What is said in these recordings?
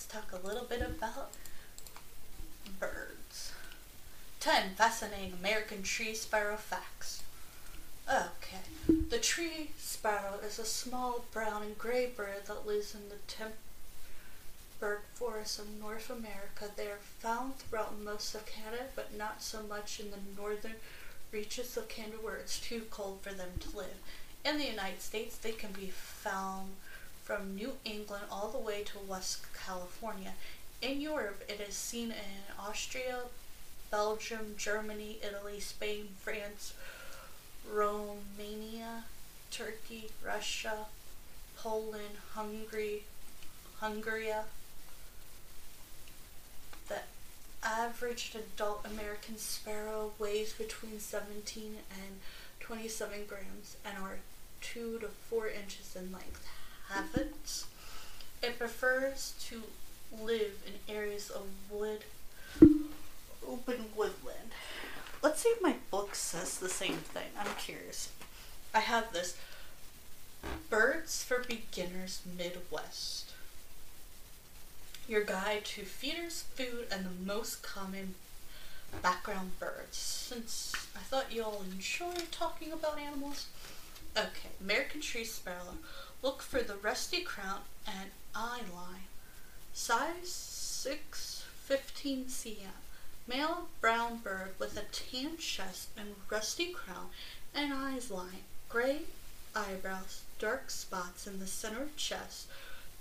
let's talk a little bit about birds. 10 fascinating American tree sparrow facts. Okay. The tree sparrow is a small brown and gray bird that lives in the temperate forests of North America. They are found throughout most of Canada, but not so much in the northern reaches of Canada where it's too cold for them to live. In the United States, they can be found from New England all the way to West California. In Europe, it is seen in Austria, Belgium, Germany, Italy, Spain, France, Romania, Turkey, Russia, Poland, Hungary, Hungary. The average adult American sparrow weighs between 17 and 27 grams and are 2 to 4 inches in length. Habits. It prefers to live in areas of wood, open woodland. Let's see if my book says the same thing. I'm curious. I have this Birds for Beginners Midwest. Your guide to feeders, food, and the most common background birds. Since I thought you all enjoy talking about animals. Okay, American tree sparrow. Look for the rusty crown and eye line. Size 6 15 cm. Male brown bird with a tan chest and rusty crown and eyes line. Gray eyebrows, dark spots in the center of chest,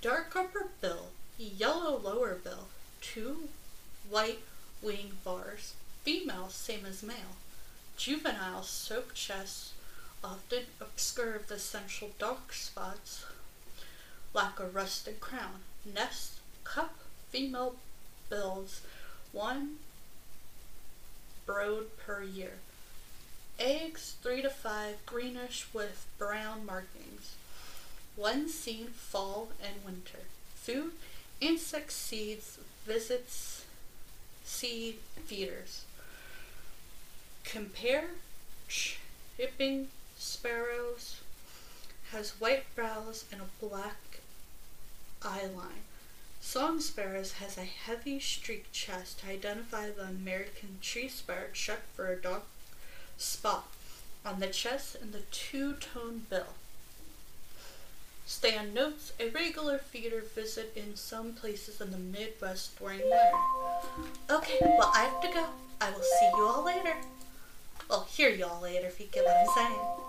dark upper bill, yellow lower bill, two white wing bars. Female same as male. Juvenile soap chest Uh, often obscure the central dark spots, lack a rusted crown. Nest cup female builds one brood per year. Eggs 3 to 5 greenish with brown markings. One seen fall and winter. Food insect seeds visits seed feeders. Compare chipping sparrows has white brows and a black eye line. Song sparrows has a heavy streaked chest to identify the American tree sparrow. Check for a dark spot on the chest and the two-tone bill. Stan notes a regular feeder visit in some places in the Midwest during winter. Okay, well I have to go. I will see you all later. Well, hear you all later if you get what I'm saying.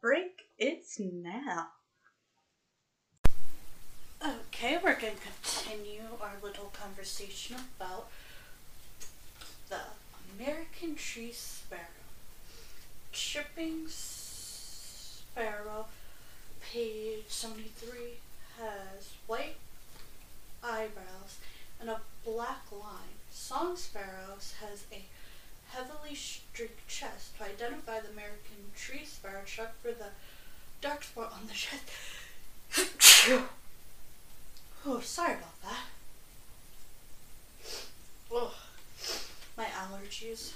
Break, it's now. Okay, we're going to continue our little conversation about the American tree sparrow. Chipping sparrow, page 73, has white eyebrows and a black line. Song sparrows has a heavily streaked chest. To identify the American tree sparrow, check for the dark spot on the chest. Oh, sorry about that. Oh, my allergies.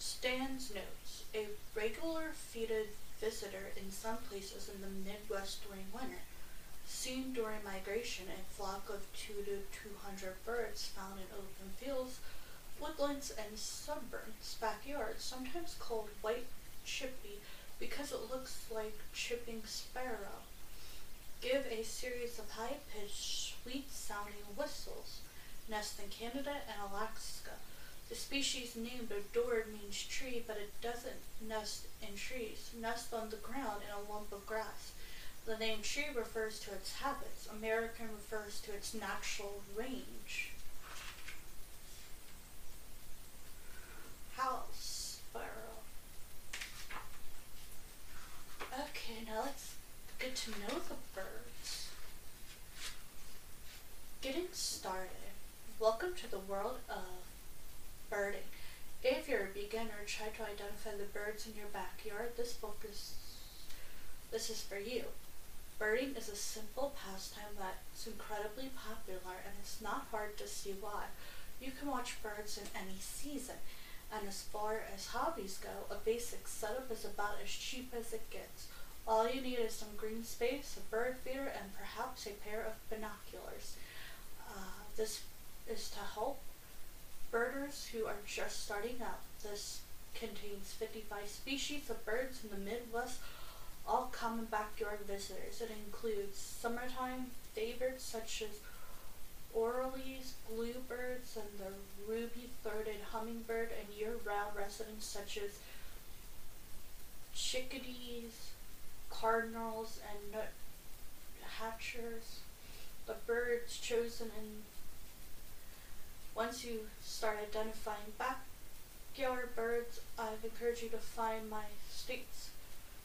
Stan's notes. A regular feeded visitor in some places in the Midwest during winter. Seen during migration, a flock of two to two hundred birds found in open fields, woodlands, and suburbs backyards, sometimes called white chippy because it looks like chipping sparrow give a series of high-pitched, sweet-sounding whistles. Nest in Canada and Alaska. The species name adored means tree, but it doesn't nest in trees. Nest on the ground in a lump of grass. The name tree refers to its habits. American refers to its natural range. House sparrow. Okay, now let's get to know the birds. Getting started. Welcome to the world of birding. If you're a beginner, try to identify the birds in your backyard. This book is this is for you. Birding is a simple pastime that's incredibly popular and it's not hard to see why. You can watch birds in any season. And as far as hobbies go, a basic setup is about as cheap as it gets. All you need is some green space, a bird feeder, and perhaps a pair of binoculars. Uh, this is to help birders who are just starting out. This contains 55 species of birds in the Midwest, all common backyard visitors. It includes summertime favorites such as orioles, bluebirds, and the ruby-throated hummingbird, and year-round residents such as chickadees, cardinals, and hatchers. The birds chosen in once you start identifying backyard birds, I've encouraged you to find my state's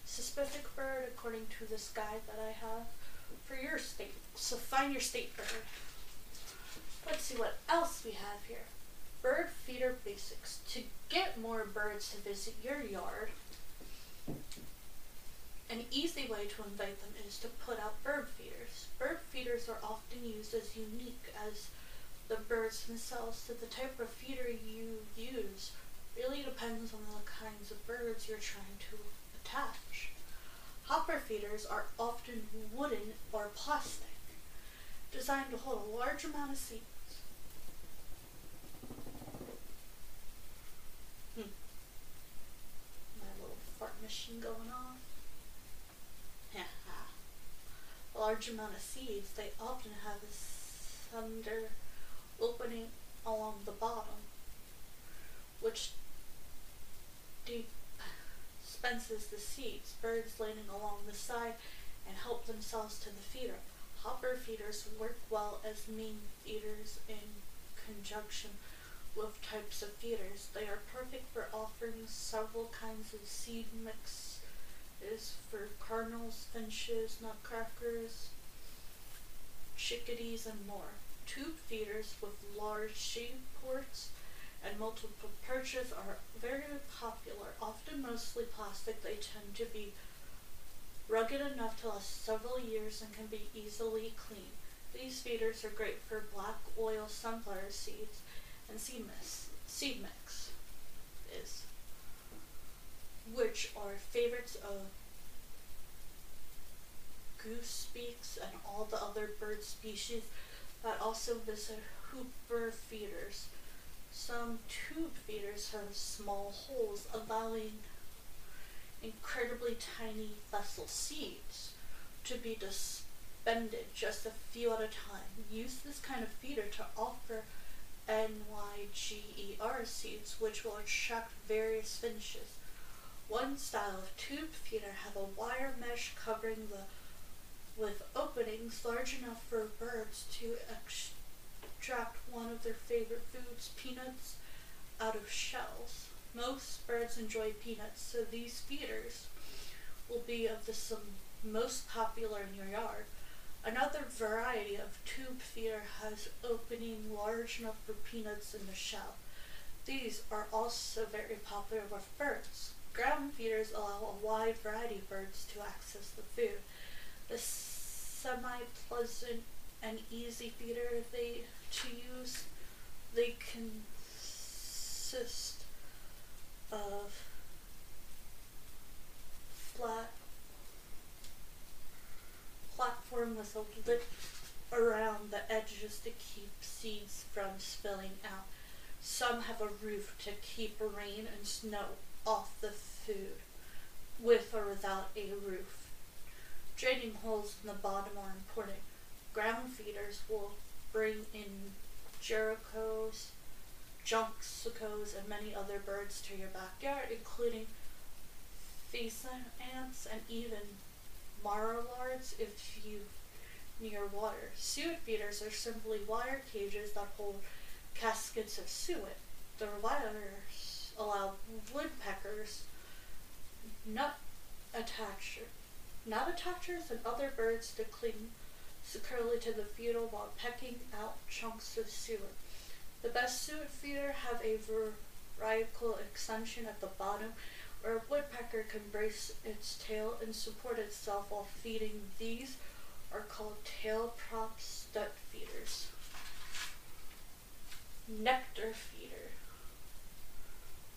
specific bird according to this guide that I have for your state. So find your state bird. Let's see what else we have here. Bird feeder basics. To get more birds to visit your yard, an easy way to invite them is to put out bird feeders. Bird feeders are often used as unique as the birds themselves, so the type of feeder you use really depends on the kinds of birds you're trying to attach. Hopper feeders are often wooden or plastic, designed to hold a large amount of seeds. Hmm. My little fart machine going off. Large amount of seeds, they often have a slender opening along the bottom, which dispenses the seeds. Birds landing along the side and help themselves to the feeder. Hopper feeders work well as main feeders in conjunction with types of feeders. They are perfect for offering several kinds of seed mixes for cardinals, finches, nutcrackers, chickadees, and more. Tube feeders with large shade ports and multiple perches are very popular. Often mostly plastic, they tend to be rugged enough to last several years and can be easily cleaned. These feeders are great for black oil sunflower seeds and seed mix. Seed mix is which are favorites of grosbeaks and all the other bird species that also visit hopper feeders. Some tube feeders have small holes allowing incredibly tiny vessel seeds to be dispended just a few at a time. Use this kind of feeder to offer NYGER seeds which will attract various finishes. One style of tube feeder have a wire mesh covering the with openings large enough for birds to extract one of their favorite foods, peanuts, out of shells. Most birds enjoy peanuts, so these feeders will be of the some most popular in your yard. Another variety of tube feeder has opening large enough for peanuts in the shell. These are also very popular with birds. Ground feeders allow a wide variety of birds to access the food the semi-pleasant and easy feeder they to use. They consist of platform with a around the edges to keep seeds from spilling out. Some have a roof to keep rain and snow off the food, with or without a roof Draining holes in the bottom are important. Ground feeders will bring in jericos, junxicos, and many other birds to your backyard, including pheasant ants and even marlards if you near water. Suet feeders are simply wire cages that hold caskets of suet. The wires allow woodpeckers, nut attachers, nut attachers, and other birds to cling securely to the feeder while pecking out chunks of suet. The best suet feeder have a vertical extension at the bottom where a woodpecker can brace its tail and support itself while feeding. These are called tail prop stud feeders. Nectar feeder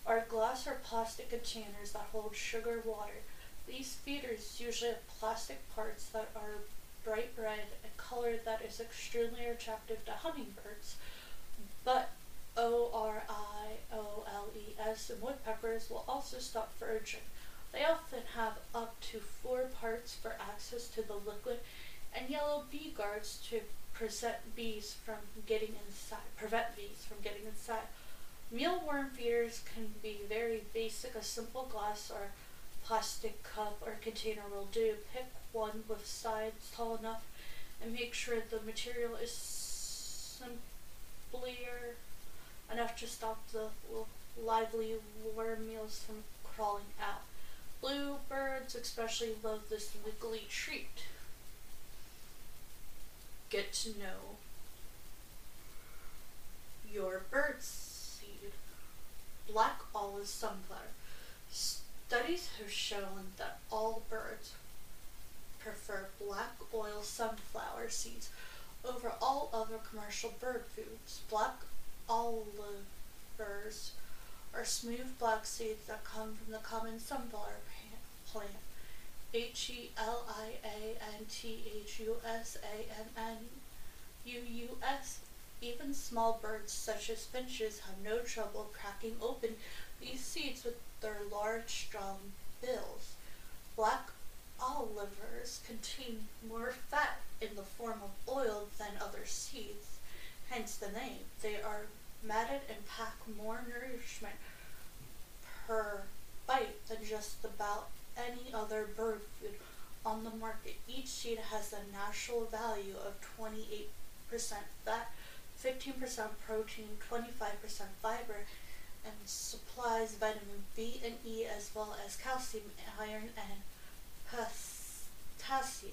are glass or plastic containers that hold sugar water. These feeders usually have plastic parts that are bright red, a color that is extremely attractive to hummingbirds, but O-R-I-O-L-E-S and woodpeckers will also stop foraging. They often have up to four parts for access to the liquid and yellow bee guards to prevent bees from getting inside. Prevent bees from getting inside. Mealworm feeders can be very basic. A simple glass or plastic cup or container will do. Pick one with sides tall enough and make sure the material is simpler enough to stop the lively worm meals from crawling out. Bluebirds especially love this wiggly treat. Get to know your bird seed. Black olive sunflower. Studies have shown that all birds prefer black oil sunflower seeds over all other commercial bird foods. Black olivers are smooth black seeds that come from the common sunflower plant. H E L I A N T H U S A N N U U S. Even small birds such as finches have no trouble cracking open these seeds with their large, strong bills. Black olivers contain more fat in the form of oil than other seeds, hence the name. They are matted and pack more nourishment per bite than just about any other bird food on the market. Each seed has a natural value of 28% fat, 15% protein, 25% fiber, and supplies vitamin B and E as well as calcium, iron, and potassium.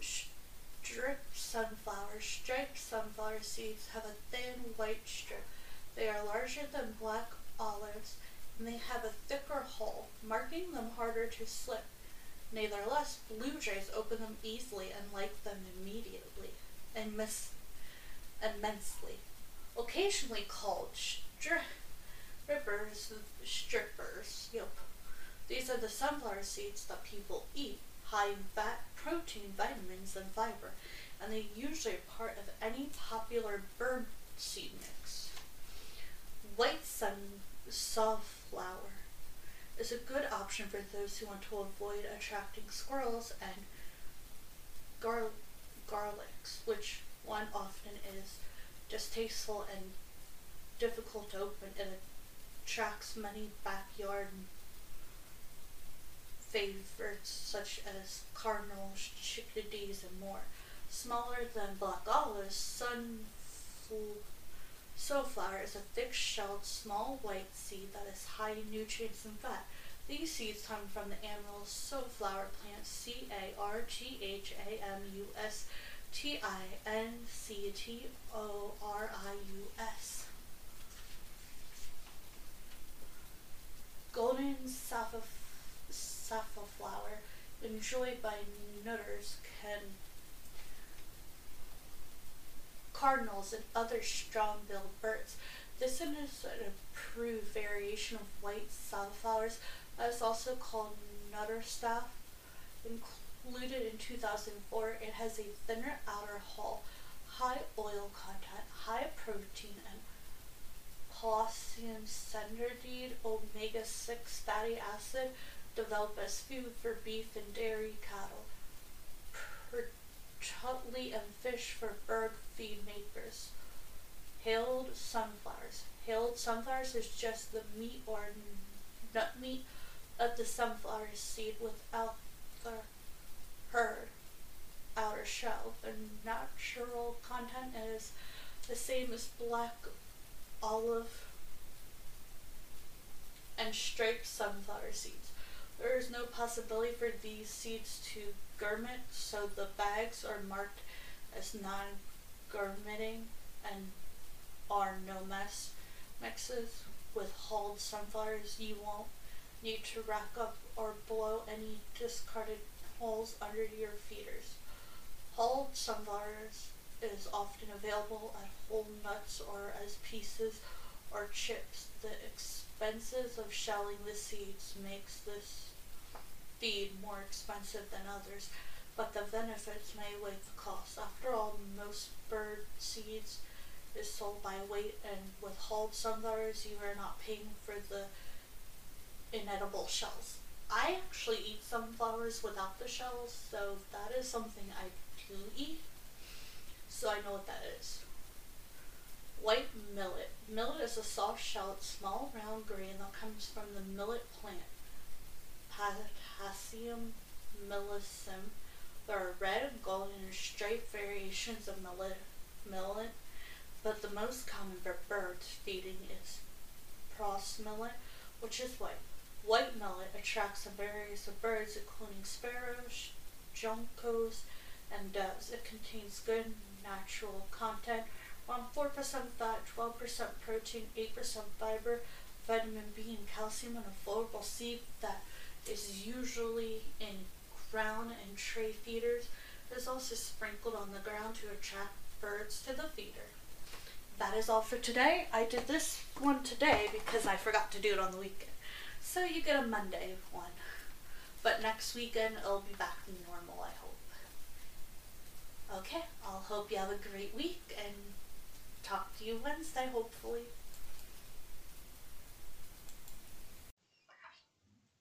Striped sunflower. Striped sunflower seeds have a thin white strip. They are larger than black olives and they have a thicker hull, marking them harder to slip. Nevertheless, blue jays open them easily and like them immediately and miss immensely. Occasionally called strippers, strippers, yep. These are the sunflower seeds that people eat, high in fat, protein, vitamins, and fiber, and they're usually part of any popular bird seed mix. White sun safflower is a good option for those who want to avoid attracting squirrels and gar- garlics, which one often is distasteful and difficult to open and attracts many backyard favorites such as cardinals, chickadees, and more. Smaller than black olives, sunflower is a thick-shelled, small white seed that is high in nutrients and fat. These seeds come from the annual sunflower plant C-A-R-G-H-A-M-U-S-T-I-N-C-T-O-R-I-U-S. Golden safflower enjoyed by nutters can cardinals and other strong-billed birds. This is an improved variation of white safflowers that is also called nutterstaff. Included in 2004, it has a thinner outer hull, high oil content, high protein, and potassium centered omega-6 fatty acid developed as food for beef and dairy cattle, particularly and fish for bird feed makers. Hailed sunflowers. Hailed sunflowers is just the meat or nut meat of the sunflower seed without the herd outer shell. The natural content is the same as black olive and striped sunflower seeds. There is no possibility for these seeds to germinate, so the bags are marked as non-germinating and are no mess mixes with hulled sunflowers. You won't need to rack up or blow any discarded holes under your feeders. Hulled sunflowers is often available at whole nuts or as pieces or chips. The expenses of shelling the seeds makes this feed more expensive than others, but the benefits may weigh the cost. After all, most bird seeds is sold by weight, and with hulled sunflowers, you are not paying for the inedible shells. I actually eat sunflowers without the shells, so that is something I do eat. So I know what that is. White millet. Millet is a soft shelled, small round grain that comes from the millet plant. Potassium millescent. There are red, and golden, and striped variations of millet, but the most common for birds feeding is pross millet, which is white. White millet attracts a variety of birds, including sparrows, juncos, and doves. It contains good natural content, around 4% fat, 12% protein, 8% fiber, vitamin B, and calcium, and a flowable seed that is usually in ground and tray feeders. Is also sprinkled on the ground to attract birds to the feeder. That is all for today. I did this one today because I forgot to do it on the weekend. So you get a Monday one. But next weekend it'll be back to normal, I hope. Okay, I'll hope you have a great week and talk to you Wednesday, hopefully.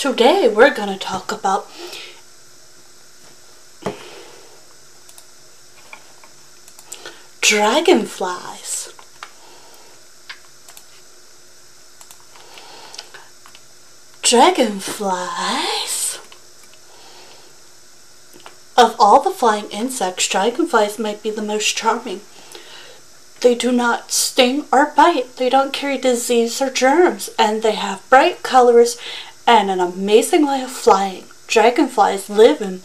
Today we're gonna talk about dragonflies. Dragonflies. Of all the flying insects, dragonflies might be the most charming. They do not sting or bite, they don't carry disease or germs, and they have bright colors and an amazing way of flying. Dragonflies live in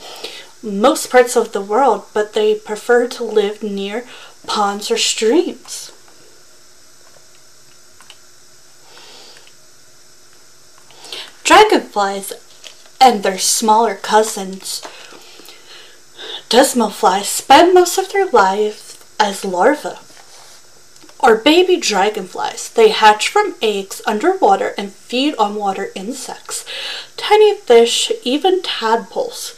most parts of the world, but they prefer to live near ponds or streams. Dragonflies and their smaller cousins, damselflies, spend most of their lives as larvae or baby dragonflies. They hatch from eggs underwater and feed on water insects, tiny fish, even tadpoles.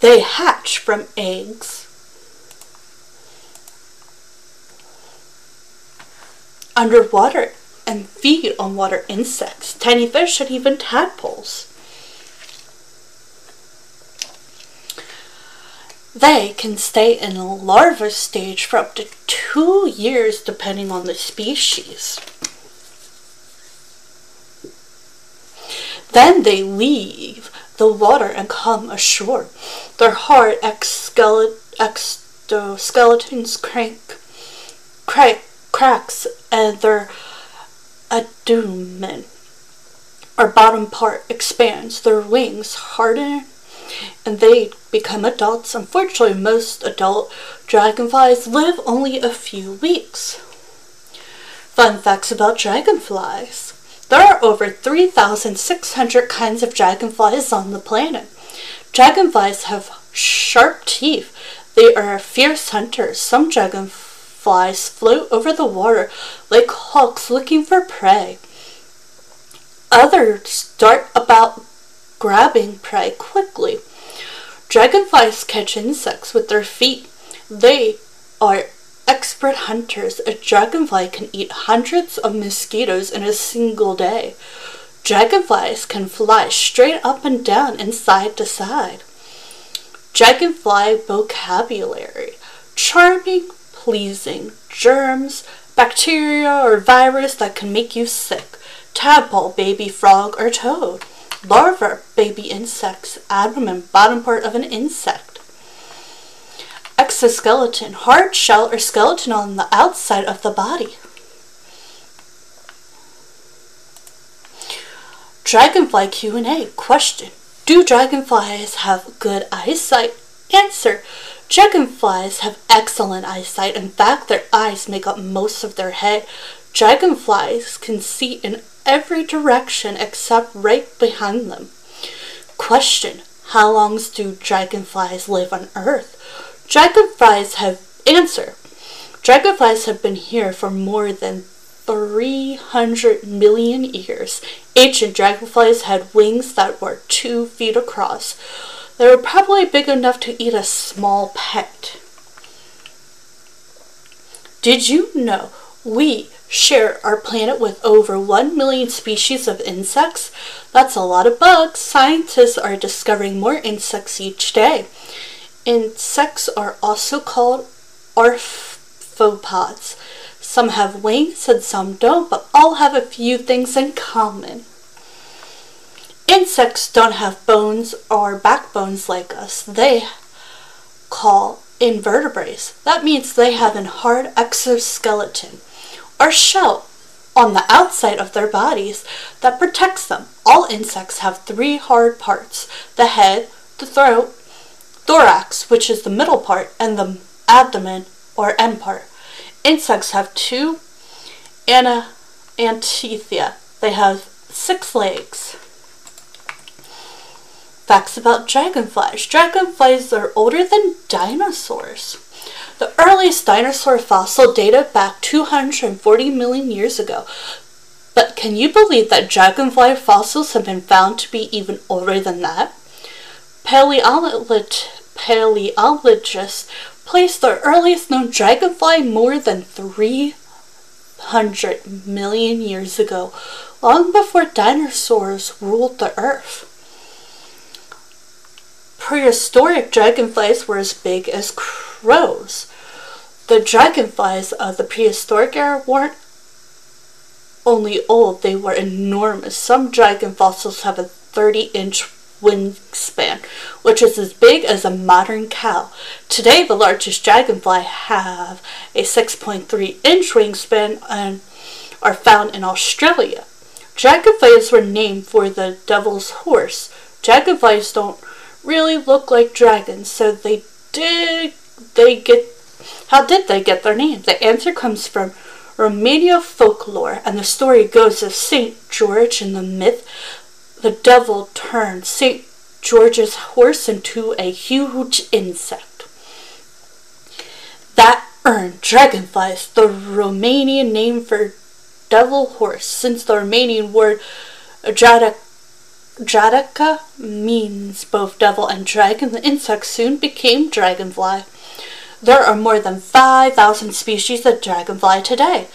They hatch from eggs underwater and feed on water insects, tiny fish, and even tadpoles. They can stay in larva stage for up to two years depending on the species. Then they leave the water and come ashore. Their hard exoskeletons crank, crack, cracks and their abdomen or bottom part expands. Their wings harden and they become adults. Unfortunately, most adult dragonflies live only a few weeks. Fun facts about dragonflies. There are over 3,600 kinds of dragonflies on the planet. Dragonflies have sharp teeth. They are fierce hunters. Some dragonflies float over the water like hawks looking for prey. Others dart about grabbing prey quickly. Dragonflies catch insects with their feet. They are expert hunters, a dragonfly can eat hundreds of mosquitoes in a single day. Dragonflies can fly straight up and down and side to side. Dragonfly vocabulary charming, pleasing, germs, bacteria or virus that can make you sick, tadpole, baby frog, or toad, larva, baby insects, abdomen, bottom part of an insect exoskeleton, hard shell or skeleton on the outside of the body. Dragonfly Q&A question. Do dragonflies have good eyesight? Answer. Dragonflies have excellent eyesight. In fact, their eyes make up most of their head. Dragonflies can see in every direction except right behind them. Question. How long do dragonflies live on Earth? Dragonflies have answer. Dragonflies have been here for more than 300 million years. Ancient dragonflies had wings that were two feet across. They were probably big enough to eat a small pet. Did you know we share our planet with over 1 million species of insects? That's a lot of bugs. Scientists are discovering more insects each day. Insects are also called arthropods. Some have wings and some don't, but all have a few things in common. Insects don't have bones or backbones like us. They call invertebrates. That means they have a hard exoskeleton or shell on the outside of their bodies that protects them. All insects have three hard parts the head, the throat, thorax, which is the middle part, and the abdomen, or end part. Insects have two ana- antithia. They have six legs. Facts about dragonflies. Dragonflies are older than dinosaurs. The earliest dinosaur fossil dated back 240 million years ago. But can you believe that dragonfly fossils have been found to be even older than that? Paleologist, paleologists placed the earliest known dragonfly more than 300 million years ago, long before dinosaurs ruled the earth. Prehistoric dragonflies were as big as crows. The dragonflies of the prehistoric era weren't only old, they were enormous. Some dragon fossils have a 30 inch wingspan, which is as big as a modern cow. Today, the largest dragonfly have a 6.3 inch wingspan and are found in Australia. Dragonflies were named for the devil's horse. Dragonflies don't really look like dragons, so they did they get how did they get their name? The answer comes from Romania folklore, and the story goes of Saint George in the myth the devil turned St. George's horse into a huge insect. That earned dragonflies the Romanian name for devil horse, since the Romanian word Dradica means both devil and dragon. The insect soon became dragonfly. There are more than 5,000 species of dragonfly today.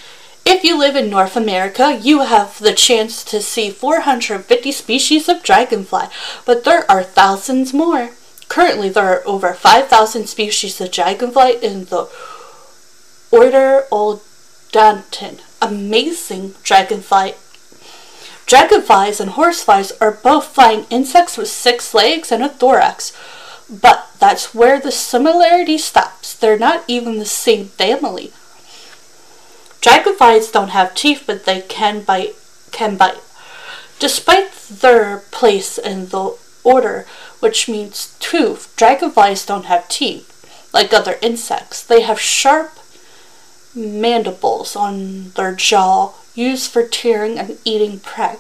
If you live in North America, you have the chance to see 450 species of dragonfly, but there are thousands more. Currently, there are over 5,000 species of dragonfly in the order Odonata. Amazing dragonfly. Dragonflies and horseflies are both flying insects with six legs and a thorax. But that's where the similarity stops. They're not even the same family. Dragonflies don't have teeth, but they can bite. Can bite. Despite their place in the order, which means tooth, dragonflies don't have teeth like other insects. They have sharp mandibles on their jaw used for tearing and eating prey.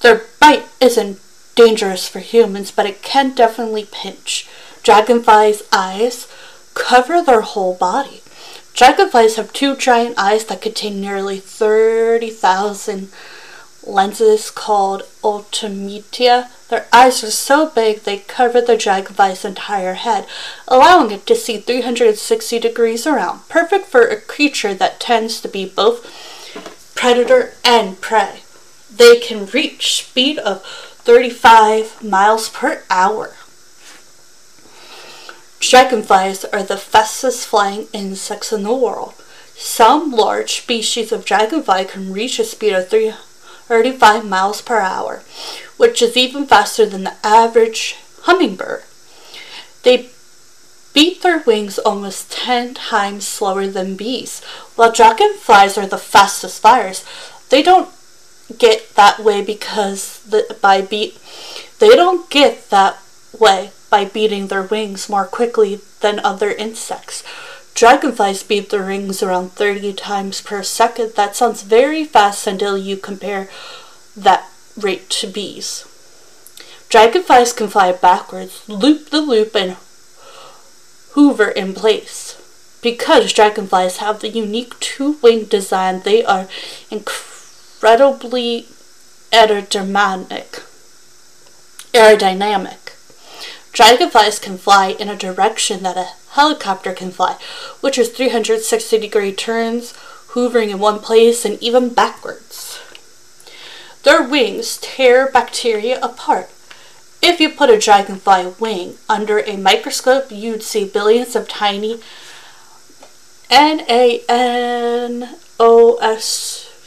Their bite isn't dangerous for humans, but it can definitely pinch. Dragonflies' eyes cover their whole body. Dragonflies have two giant eyes that contain nearly 30,000 lenses called ommatidia. Their eyes are so big they cover the dragonfly's entire head, allowing it to see 360 degrees around, perfect for a creature that tends to be both predator and prey. They can reach speed of 35 miles per hour. Dragonflies are the fastest flying insects in the world. Some large species of dragonfly can reach a speed of 35 miles per hour, which is even faster than the average hummingbird. They beat their wings almost 10 times slower than bees. While dragonflies are the fastest flyers, they don't get that way because the, by beat they don't get that way by beating their wings more quickly than other insects. Dragonflies beat their wings around 30 times per second. That sounds very fast until you compare that rate to bees. Dragonflies can fly backwards, loop the loop, and hover in place. Because dragonflies have the unique two wing design, they are incredibly aerodynamic. aerodynamic. Dragonflies can fly in a direction that a helicopter can fly, which is 360 degree turns, hovering in one place, and even backwards. Their wings tear bacteria apart. If you put a dragonfly wing under a microscope, you'd see billions of tiny NANOS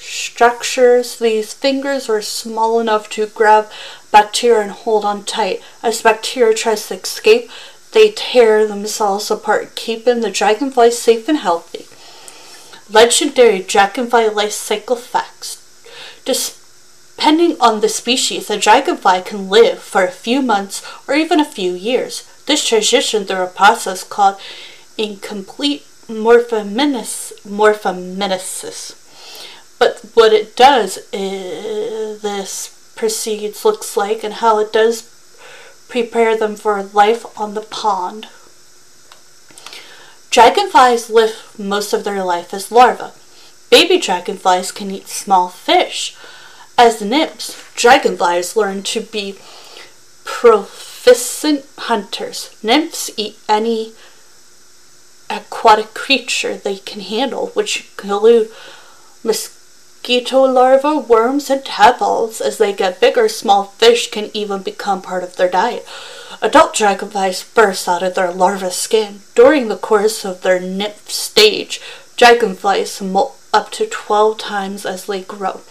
structures. These fingers are small enough to grab bacteria and hold on tight. As bacteria tries to escape, they tear themselves apart, keeping the dragonfly safe and healthy. Legendary dragonfly life cycle facts. Depending on the species, a dragonfly can live for a few months or even a few years. This transition through a process called incomplete morphomenesis. But what it does is this proceeds looks like and how it does prepare them for life on the pond. Dragonflies live most of their life as larvae. Baby dragonflies can eat small fish. As nymphs, dragonflies learn to be proficient hunters. Nymphs eat any aquatic creature they can handle, which include mosquitoes mosquito larvae, worms, and tadpoles. As they get bigger, small fish can even become part of their diet. Adult dragonflies burst out of their larva skin. During the course of their nymph stage, dragonflies molt up to 12 times as they grow.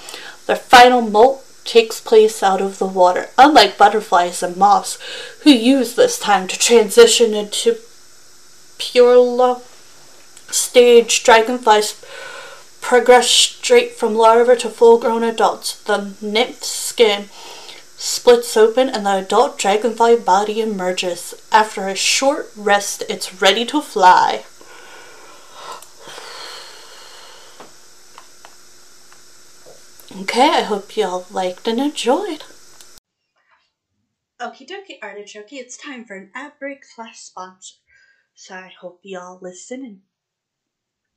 Their final molt takes place out of the water, unlike butterflies and moths, who use this time to transition into pure stage. Dragonflies progress straight from larva to full-grown adults. The nymph's skin splits open and the adult dragonfly body emerges. After a short rest, it's ready to fly. Okay, I hope y'all liked and enjoyed. Okie dokie, artichoke, it's time for an ad break slash sponsor. So I hope y'all listen and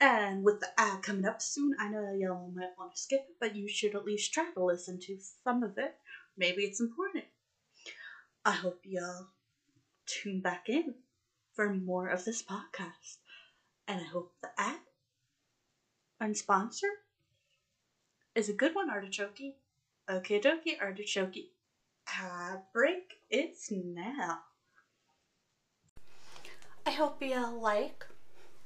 And with the ad coming up soon, I know y'all might want to skip it, but you should at least try to listen to some of it. Maybe it's important. I hope y'all tune back in for more of this podcast. And I hope the ad and sponsor is a good one, Artichoke. Okay, dokie, Artichoke. Ad break, it's now. I hope y'all like.